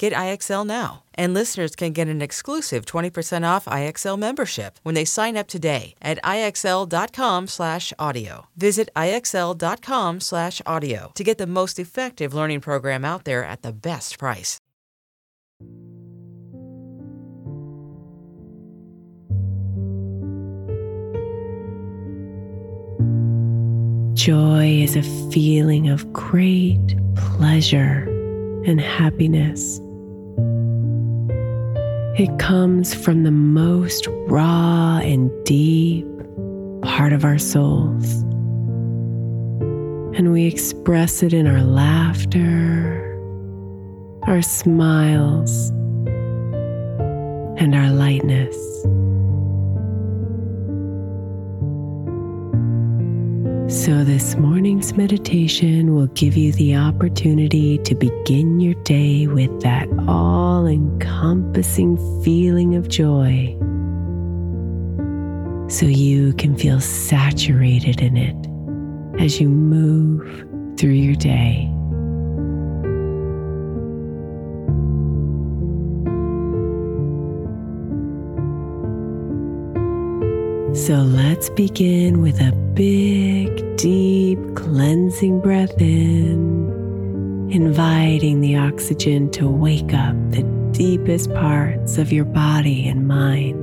Get IXL now. And listeners can get an exclusive 20% off IXL membership when they sign up today at IXL.com/audio. Visit IXL.com/audio to get the most effective learning program out there at the best price. Joy is a feeling of great pleasure and happiness. It comes from the most raw and deep part of our souls. And we express it in our laughter, our smiles, and our lightness. So, this morning's meditation will give you the opportunity to begin your day with that all encompassing feeling of joy so you can feel saturated in it as you move through your day. So let's begin with a big, deep cleansing breath in, inviting the oxygen to wake up the deepest parts of your body and mind.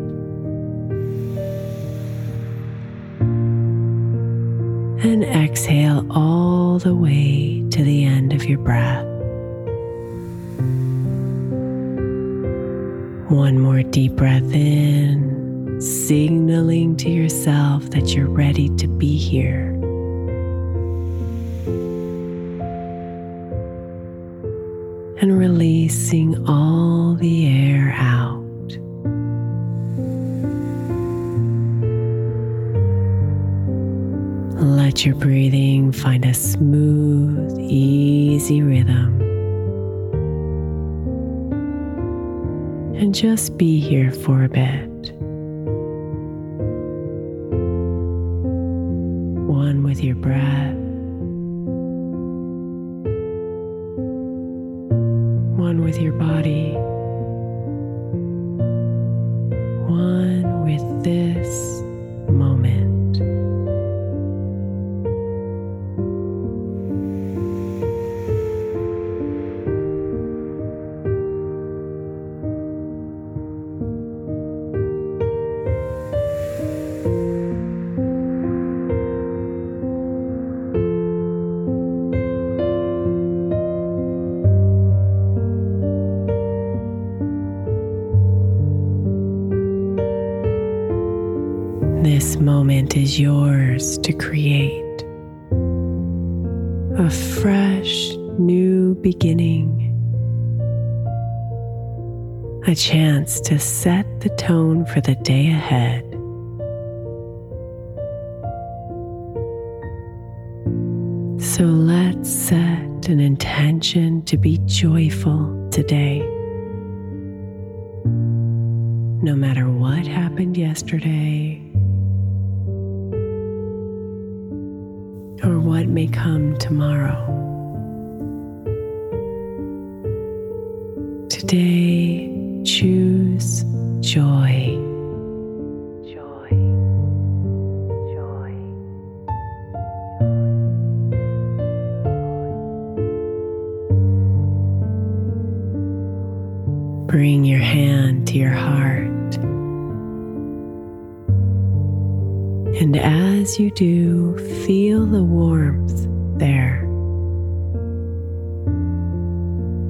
And exhale all the way to the end of your breath. One more deep breath in signaling to yourself that you're ready to be here. And releasing all the air out. Let your breathing find a smooth, easy rhythm. And just be here for a bit. With your breath, Moment is yours to create a fresh new beginning, a chance to set the tone for the day ahead. So let's set an intention to be joyful today. No matter what happened yesterday may come tomorrow. Today, choose joy. And as you do, feel the warmth there.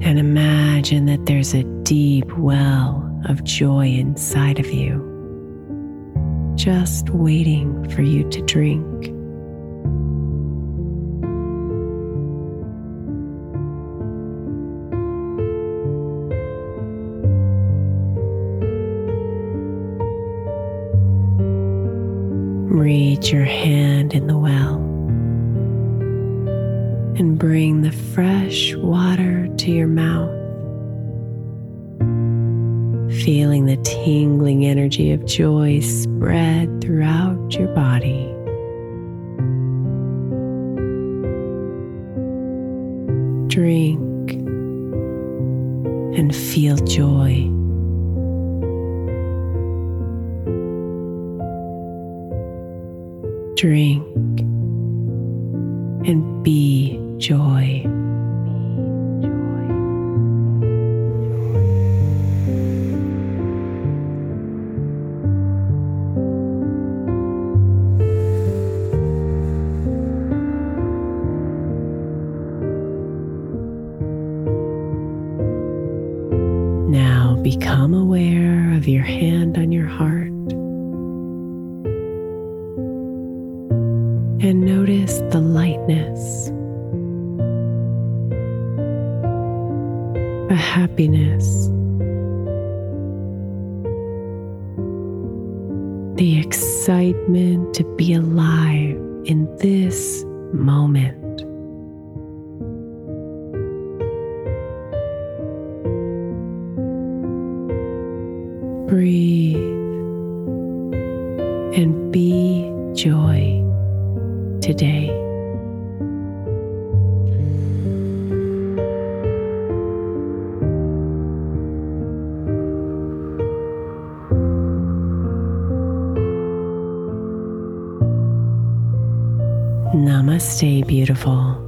And imagine that there's a deep well of joy inside of you, just waiting for you to drink. Reach your hand in the well and bring the fresh water to your mouth, feeling the tingling energy of joy spread throughout your body. Drink and feel joy. Drink and be joy. The lightness, the happiness, the excitement to be alive in this moment. Breathe and be joy today. Beautiful.